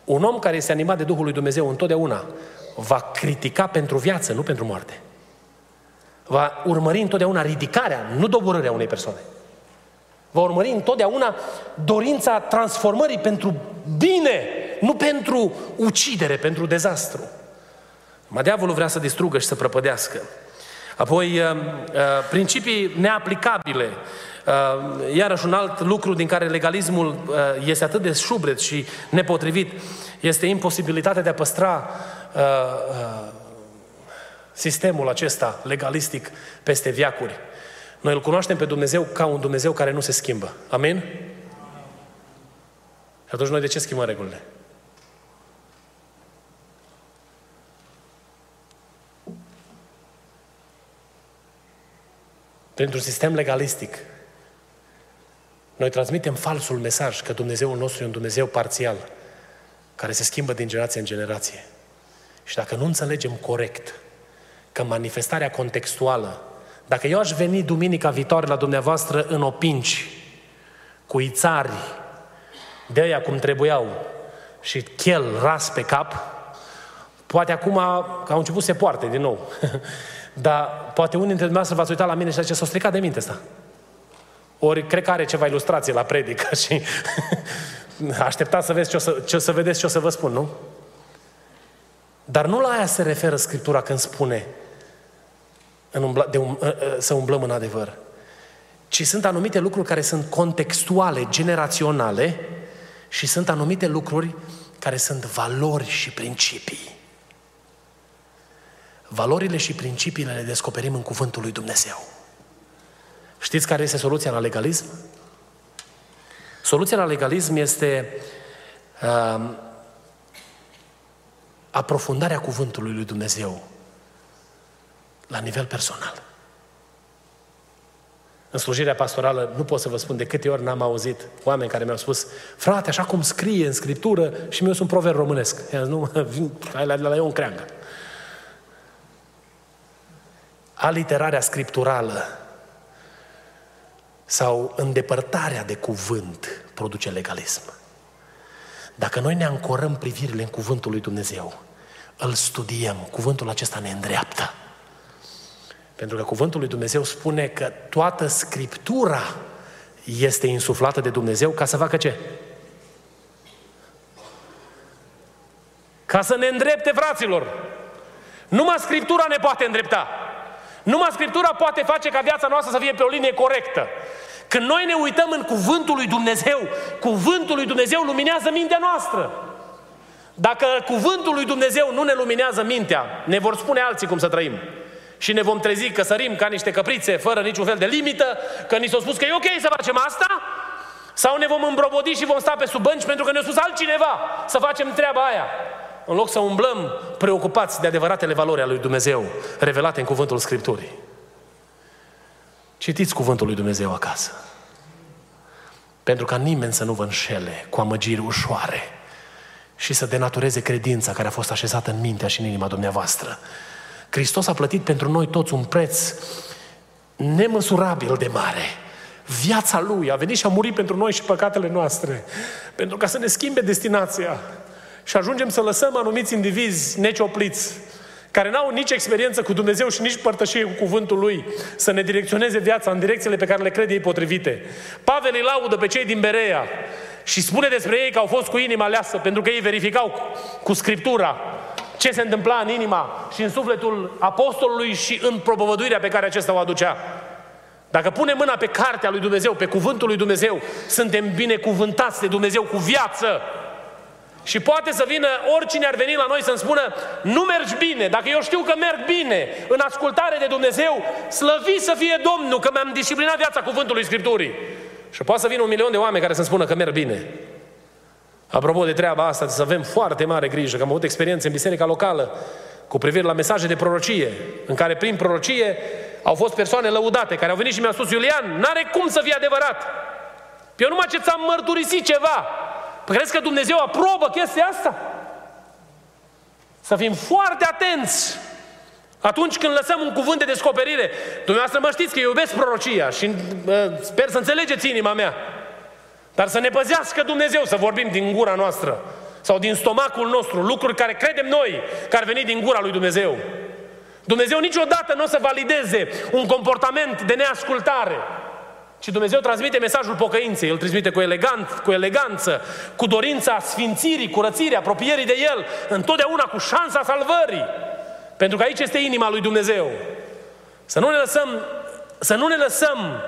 Un om care este animat de Duhul lui Dumnezeu întotdeauna va critica pentru viață, nu pentru moarte va urmări întotdeauna ridicarea, nu doborârea unei persoane. Va urmări întotdeauna dorința transformării pentru bine, nu pentru ucidere, pentru dezastru. Ma diavolul vrea să distrugă și să prăpădească. Apoi, uh, uh, principii neaplicabile. Uh, iarăși un alt lucru din care legalismul este atât de șubret și nepotrivit este imposibilitatea de a păstra sistemul acesta legalistic peste viacuri. Noi îl cunoaștem pe Dumnezeu ca un Dumnezeu care nu se schimbă. Amin? Și atunci noi de ce schimbăm regulile? Printr-un sistem legalistic, noi transmitem falsul mesaj că Dumnezeul nostru e un Dumnezeu parțial, care se schimbă din generație în generație. Și dacă nu înțelegem corect că manifestarea contextuală, dacă eu aș veni duminica viitoare la dumneavoastră în opinci, cu ițari, de aia cum trebuiau, și chel ras pe cap, poate acum, că au început să se poarte din nou, *laughs* dar poate unii dintre dumneavoastră v-ați uitat la mine și zice, s-a stricat de minte asta. Ori cred că are ceva ilustrație la predică *laughs* și așteptați să, vezi ce o să, ce, să vedeți ce o să vă spun, nu? Dar nu la aia se referă Scriptura când spune în umbla, de um, ă, ă, să umblăm în adevăr. Ci sunt anumite lucruri care sunt contextuale, generaționale și sunt anumite lucruri care sunt valori și principii. Valorile și principiile le descoperim în cuvântul lui Dumnezeu. Știți care este soluția la legalism? Soluția la legalism este uh, aprofundarea cuvântului lui Dumnezeu la nivel personal. În slujirea pastorală nu pot să vă spun de câte ori n-am auzit oameni care mi-au spus frate, așa cum scrie în Scriptură și mi-eu sunt proverb românesc. I-am zis, nu, *laughs* hai la, la, la eu în creangă. Aliterarea scripturală sau îndepărtarea de cuvânt produce legalism. Dacă noi ne ancorăm privirile în cuvântul lui Dumnezeu, îl studiem, cuvântul acesta ne îndreaptă. Pentru că cuvântul lui Dumnezeu spune că toată Scriptura este insuflată de Dumnezeu ca să facă ce? Ca să ne îndrepte, fraților. Numai Scriptura ne poate îndrepta. Numai Scriptura poate face ca viața noastră să fie pe o linie corectă. Când noi ne uităm în cuvântul lui Dumnezeu, cuvântul lui Dumnezeu luminează mintea noastră. Dacă cuvântul lui Dumnezeu nu ne luminează mintea, ne vor spune alții cum să trăim. Și ne vom trezi că sărim ca niște căprițe, fără niciun fel de limită, că ni s-a spus că e ok să facem asta, sau ne vom îmbrobodi și vom sta pe sub bănci pentru că ne-a spus altcineva să facem treaba aia. În loc să umblăm preocupați de adevăratele valori ale lui Dumnezeu, revelate în cuvântul Scripturii. Citiți cuvântul lui Dumnezeu acasă. Pentru ca nimeni să nu vă înșele cu amăgiri ușoare și să denatureze credința care a fost așezată în mintea și în inima dumneavoastră. Hristos a plătit pentru noi toți un preț nemăsurabil de mare. Viața Lui a venit și a murit pentru noi și păcatele noastre, pentru ca să ne schimbe destinația și ajungem să lăsăm anumiți indivizi neciopliți, care n-au nici experiență cu Dumnezeu și nici părtășie cu cuvântul Lui, să ne direcționeze viața în direcțiile pe care le crede ei potrivite. Pavel îi laudă pe cei din Berea și spune despre ei că au fost cu inima aleasă, pentru că ei verificau cu, cu Scriptura ce se întâmpla în inima și în sufletul apostolului și în propovăduirea pe care acesta o aducea. Dacă punem mâna pe cartea lui Dumnezeu, pe cuvântul lui Dumnezeu, suntem binecuvântați de Dumnezeu cu viață. Și poate să vină oricine ar veni la noi să-mi spună nu mergi bine, dacă eu știu că merg bine în ascultare de Dumnezeu, slăvi să fie Domnul, că mi-am disciplinat viața cuvântului Scripturii. Și poate să vină un milion de oameni care să-mi spună că merg bine. Apropo de treaba asta, să avem foarte mare grijă, că am avut experiențe în biserica locală cu privire la mesaje de prorocie, în care prin prorocie au fost persoane lăudate, care au venit și mi-au spus, Iulian, n-are cum să fie adevărat. Eu numai ce ți-am mărturisit ceva, Păi crezi că Dumnezeu aprobă chestia asta? Să fim foarte atenți atunci când lăsăm un cuvânt de descoperire. Dumneavoastră mă știți că eu iubesc prorocia și uh, sper să înțelegeți inima mea. Dar să ne păzească Dumnezeu să vorbim din gura noastră sau din stomacul nostru, lucruri care credem noi că ar veni din gura lui Dumnezeu. Dumnezeu niciodată nu o să valideze un comportament de neascultare. Și Dumnezeu transmite mesajul pocăinței, îl transmite cu, elegant, cu eleganță, cu dorința sfințirii, curățirii, apropierii de El, întotdeauna cu șansa salvării. Pentru că aici este inima lui Dumnezeu. Să nu ne lăsăm, să nu ne lăsăm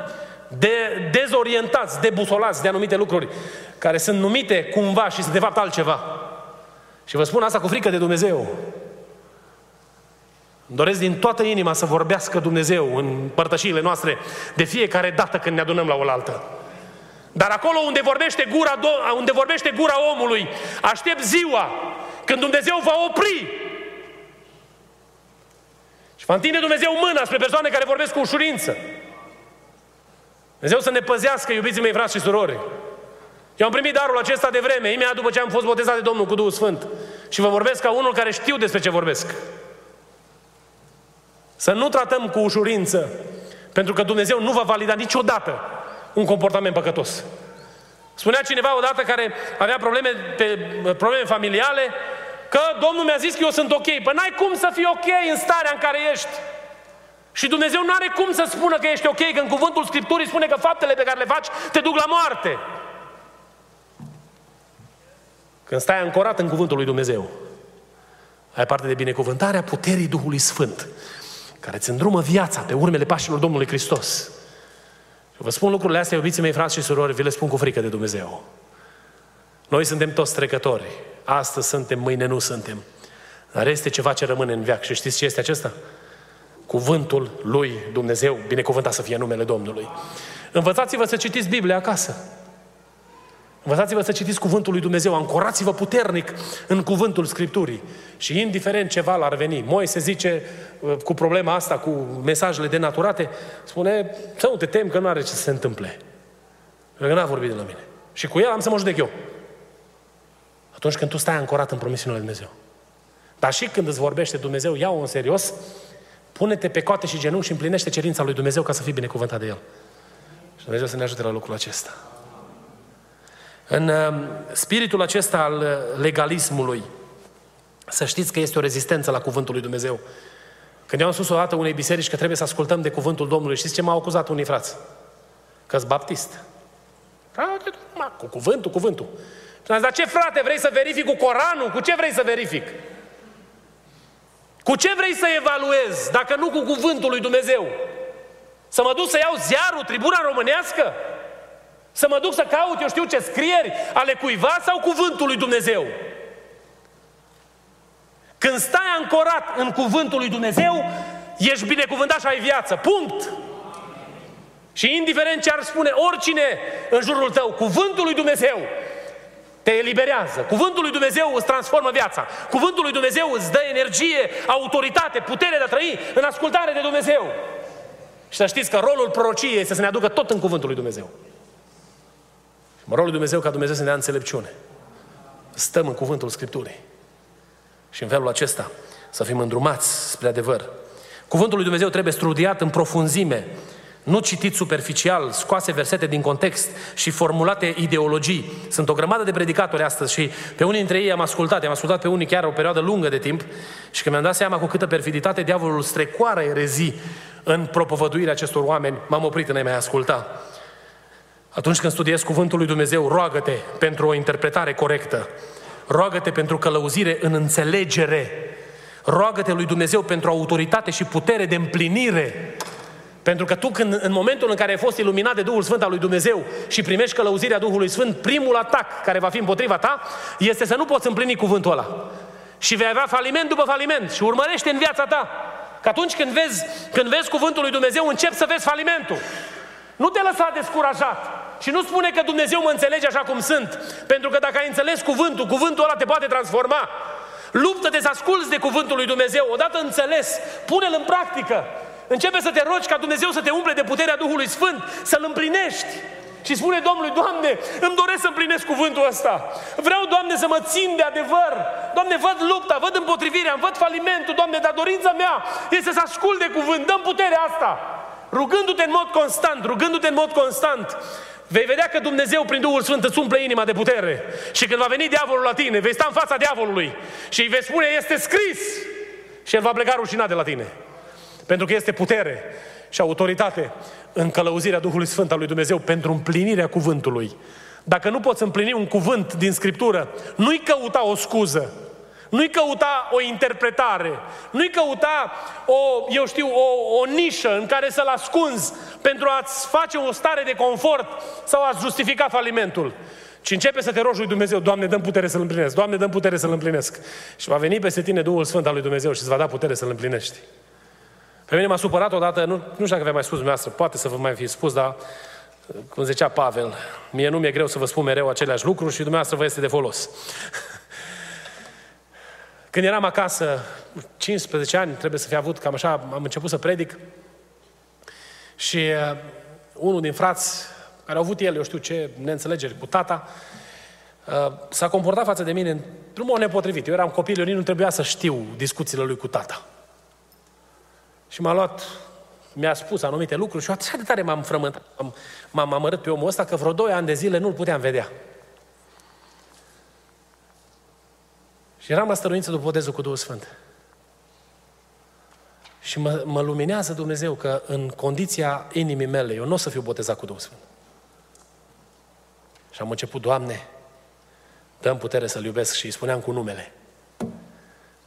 de dezorientați, debusolați de anumite lucruri care sunt numite cumva și sunt de fapt altceva. Și vă spun asta cu frică de Dumnezeu. Îmi doresc din toată inima să vorbească Dumnezeu în părtășiile noastre de fiecare dată când ne adunăm la oaltă. Dar acolo unde vorbește gura, unde vorbește gura omului, aștept ziua când Dumnezeu va opri și va întinde Dumnezeu mâna spre persoane care vorbesc cu ușurință. Dumnezeu să ne păzească, iubiții mei, frați și surori. Eu am primit darul acesta de vreme, imediat după ce am fost botezat de Domnul cu Duhul Sfânt. Și vă vorbesc ca unul care știu despre ce vorbesc. Să nu tratăm cu ușurință, pentru că Dumnezeu nu va valida niciodată un comportament păcătos. Spunea cineva odată care avea probleme, pe, probleme familiale, că Domnul mi-a zis că eu sunt ok. Păi n-ai cum să fii ok în starea în care ești. Și Dumnezeu nu are cum să spună că ești ok, că în cuvântul Scripturii spune că faptele pe care le faci te duc la moarte. Când stai ancorat în cuvântul lui Dumnezeu, ai parte de binecuvântarea puterii Duhului Sfânt care îți îndrumă viața pe urmele pașilor Domnului Hristos. Și vă spun lucrurile astea, iubiții mei, frați și surori, vi le spun cu frică de Dumnezeu. Noi suntem toți trecători. Astăzi suntem, mâine nu suntem. Dar este ceva ce rămâne în veac. Și știți ce este acesta? Cuvântul lui Dumnezeu, binecuvântat să fie numele Domnului. Învățați-vă să citiți Biblia acasă. Învățați-vă să citiți Cuvântul lui Dumnezeu, ancorați-vă puternic în Cuvântul Scripturii. Și indiferent ce val ar veni, Moise zice uh, cu problema asta, cu mesajele denaturate, spune, să nu te tem că nu are ce să se întâmple. Că n-a vorbit de la mine. Și cu el am să mă judec eu. Atunci când tu stai ancorat în promisiunile lui Dumnezeu. Dar și când îți vorbește Dumnezeu, ia-o în serios, pune-te pe coate și genunchi și împlinește cerința lui Dumnezeu ca să fii binecuvântat de El. Și Dumnezeu să ne ajute la lucrul acesta. În um, spiritul acesta al uh, legalismului, să știți că este o rezistență la cuvântul lui Dumnezeu. Când eu am spus o dată unei biserici că trebuie să ascultăm de cuvântul Domnului, știți ce m-au acuzat unii frați? că baptist. Cu cuvântul, cuvântul. Și am zis, dar ce frate, vrei să verific cu Coranul? Cu ce vrei să verific? Cu ce vrei să evaluez, dacă nu cu cuvântul lui Dumnezeu? Să mă duc să iau ziarul, tribuna românească? Să mă duc să caut, eu știu ce scrieri ale cuiva sau cuvântul lui Dumnezeu? Când stai ancorat în cuvântul lui Dumnezeu, ești binecuvântat și ai viață. Punct! Și indiferent ce ar spune oricine în jurul tău, cuvântul lui Dumnezeu te eliberează. Cuvântul lui Dumnezeu îți transformă viața. Cuvântul lui Dumnezeu îți dă energie, autoritate, putere de a trăi în ascultare de Dumnezeu. Și să știți că rolul prorociei este să ne aducă tot în cuvântul lui Dumnezeu. Rolul lui Dumnezeu ca Dumnezeu să ne dea înțelepciune. Stăm în cuvântul Scripturii. Și în felul acesta să fim îndrumați spre adevăr. Cuvântul lui Dumnezeu trebuie studiat în profunzime, nu citit superficial, scoase versete din context și formulate ideologii. Sunt o grămadă de predicatori astăzi și pe unii dintre ei am ascultat, am ascultat pe unii chiar o perioadă lungă de timp și când mi-am dat seama cu câtă perfiditate diavolul strecoară erezii în propovăduirea acestor oameni, m-am oprit în a mai asculta. Atunci când studiezi Cuvântul lui Dumnezeu, roagă-te pentru o interpretare corectă. Roagă-te pentru călăuzire în înțelegere. Roagă-te lui Dumnezeu pentru autoritate și putere de împlinire. Pentru că tu, când, în momentul în care ai fost iluminat de Duhul Sfânt al lui Dumnezeu și primești călăuzirea Duhului Sfânt, primul atac care va fi împotriva ta este să nu poți împlini cuvântul ăla. Și vei avea faliment după faliment și urmărește în viața ta. Că atunci când vezi, când vezi cuvântul lui Dumnezeu, începi să vezi falimentul. Nu te lăsa descurajat. Și nu spune că Dumnezeu mă înțelege așa cum sunt. Pentru că dacă ai înțeles cuvântul, cuvântul ăla te poate transforma. Luptă-te să asculți de cuvântul lui Dumnezeu. Odată înțeles, pune-l în practică. Începe să te rogi ca Dumnezeu să te umple de puterea Duhului Sfânt, să-L împlinești. Și spune Domnului, Doamne, îmi doresc să împlinesc cuvântul ăsta. Vreau, Doamne, să mă țin de adevăr. Doamne, văd lupta, văd împotrivirea, văd falimentul, Doamne, dar dorința mea este să ascult de cuvânt. Dăm puterea asta. Rugându-te în mod constant, rugându-te în mod constant, vei vedea că Dumnezeu prin Duhul Sfânt îți umple inima de putere. Și când va veni diavolul la tine, vei sta în fața diavolului și îi vei spune, este scris. Și el va pleca rușinat de la tine. Pentru că este putere și autoritate în călăuzirea Duhului Sfânt al lui Dumnezeu pentru împlinirea cuvântului. Dacă nu poți împlini un cuvânt din Scriptură, nu-i căuta o scuză, nu-i căuta o interpretare, nu-i căuta o, eu știu, o, o nișă în care să-l ascunzi pentru a-ți face o stare de confort sau a-ți justifica falimentul. Și începe să te rogi lui Dumnezeu, Doamne, dăm putere să-L împlinesc, Doamne, dăm putere să-L împlinesc. Și va veni peste tine Duhul Sfânt al lui Dumnezeu și îți va da putere să-L împlinești. Pe mine m-a supărat odată, nu, nu știu dacă v-am mai spus dumneavoastră, poate să vă mai fi spus, dar cum zicea Pavel, mie nu mi-e greu să vă spun mereu aceleași lucruri și dumneavoastră vă este de folos. *laughs* Când eram acasă, 15 ani, trebuie să fi avut cam așa, am început să predic și uh, unul din frați, care au avut el, eu știu ce, neînțelegeri cu tata, uh, s-a comportat față de mine într-un mod nepotrivit. Eu eram copil, eu nici nu trebuia să știu discuțiile lui cu tata. Și m-a luat, mi-a spus anumite lucruri și așa de tare m-am frământat, m-am, m-am amărât pe omul ăsta că vreo doi ani de zile nu-l puteam vedea. Și eram la stăruință după botezul cu Duhul Sfânt. Și mă, mă luminează Dumnezeu că în condiția inimii mele eu nu o să fiu botezat cu Duhul Sfânt. Și am început, Doamne, dăm putere să-L iubesc și îi spuneam cu numele.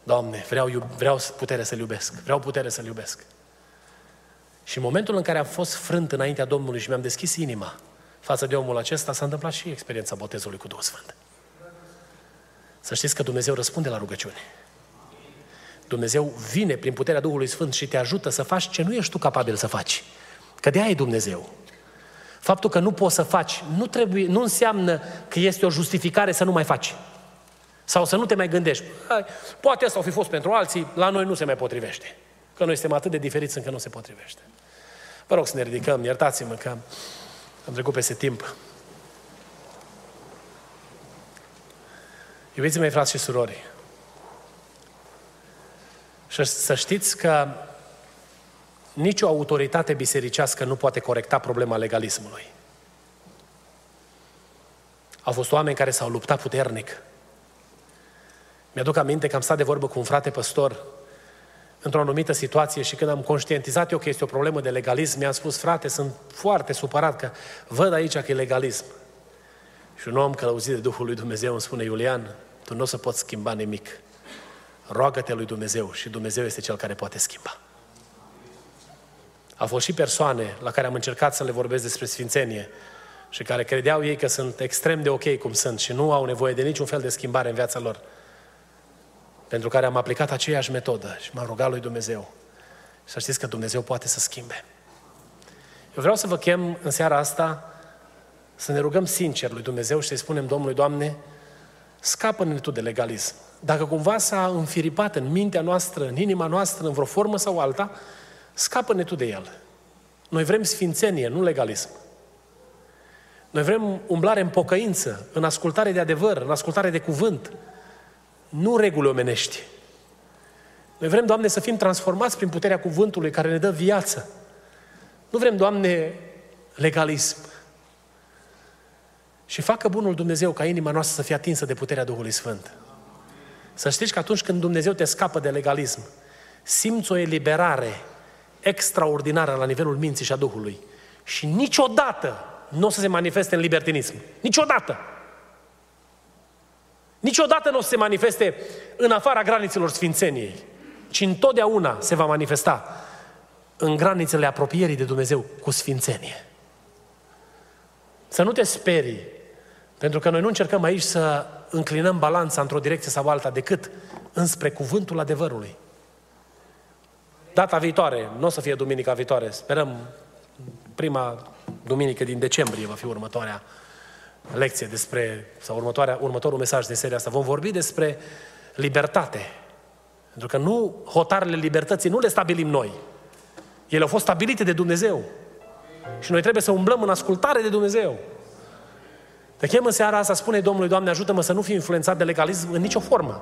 Doamne, vreau, vreau putere să-L iubesc, vreau putere să-L iubesc. Și în momentul în care am fost frânt înaintea Domnului și mi-am deschis inima față de omul acesta, s-a întâmplat și experiența botezului cu Duhul Sfânt. Să știți că Dumnezeu răspunde la rugăciune. Dumnezeu vine prin puterea Duhului Sfânt și te ajută să faci ce nu ești tu capabil să faci. Că de aia e Dumnezeu. Faptul că nu poți să faci nu, trebuie, nu înseamnă că este o justificare să nu mai faci. Sau să nu te mai gândești. Hai, poate asta au fi fost pentru alții, la noi nu se mai potrivește. Că noi suntem atât de diferiți încă nu se potrivește. Vă rog să ne ridicăm, iertați-mă că am trecut peste timp. Iubiți mei, frați și surori, și să știți că nicio autoritate bisericească nu poate corecta problema legalismului. Au fost oameni care s-au luptat puternic. Mi-aduc aminte că am stat de vorbă cu un frate păstor într-o anumită situație și când am conștientizat eu că este o problemă de legalism, mi-am spus, frate, sunt foarte supărat că văd aici că e legalism. Și un om călăuzit de Duhul lui Dumnezeu îmi spune, Iulian, tu nu o să poți schimba nimic. Roagă-te lui Dumnezeu și Dumnezeu este Cel care poate schimba. Au fost și persoane la care am încercat să le vorbesc despre sfințenie și care credeau ei că sunt extrem de ok cum sunt și nu au nevoie de niciun fel de schimbare în viața lor. Pentru care am aplicat aceeași metodă și m-am rugat lui Dumnezeu. Și să știți că Dumnezeu poate să schimbe. Eu vreau să vă chem în seara asta să ne rugăm sincer lui Dumnezeu și să-i spunem Domnului, Doamne, scapă-ne Tu de legalism. Dacă cumva s-a înfiripat în mintea noastră, în inima noastră, în vreo formă sau alta, scapă-ne Tu de el. Noi vrem sfințenie, nu legalism. Noi vrem umblare în pocăință, în ascultare de adevăr, în ascultare de cuvânt, nu reguli omenești. Noi vrem, Doamne, să fim transformați prin puterea cuvântului care ne dă viață. Nu vrem, Doamne, legalism. Și facă bunul Dumnezeu ca inima noastră să fie atinsă de puterea Duhului Sfânt. Să știți că atunci când Dumnezeu te scapă de legalism, simți o eliberare extraordinară la nivelul minții și a Duhului. Și niciodată nu o să se manifeste în libertinism. Niciodată! Niciodată nu o să se manifeste în afara granițelor Sfințeniei, ci întotdeauna se va manifesta în granițele apropierii de Dumnezeu cu Sfințenie. Să nu te sperii, pentru că noi nu încercăm aici să înclinăm balanța într-o direcție sau alta, decât înspre cuvântul adevărului. Data viitoare, nu o să fie duminica viitoare, sperăm prima duminică din decembrie va fi următoarea lecție despre, sau următoarea, următorul mesaj din seria asta. Vom vorbi despre libertate. Pentru că nu hotarele libertății nu le stabilim noi. Ele au fost stabilite de Dumnezeu. Și noi trebuie să umblăm în ascultare de Dumnezeu. Te chem în seara asta, spune Domnului, Doamne, ajută-mă să nu fiu influențat de legalism în nicio formă.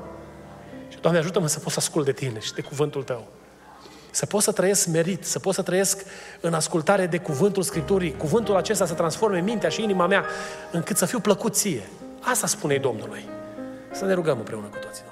Și Doamne, ajută-mă să pot să ascult de Tine și de cuvântul Tău. Să pot să trăiesc merit, să pot să trăiesc în ascultare de cuvântul Scripturii, cuvântul acesta să transforme mintea și inima mea încât să fiu plăcut ție. Asta spune Domnului. Să ne rugăm împreună cu toții.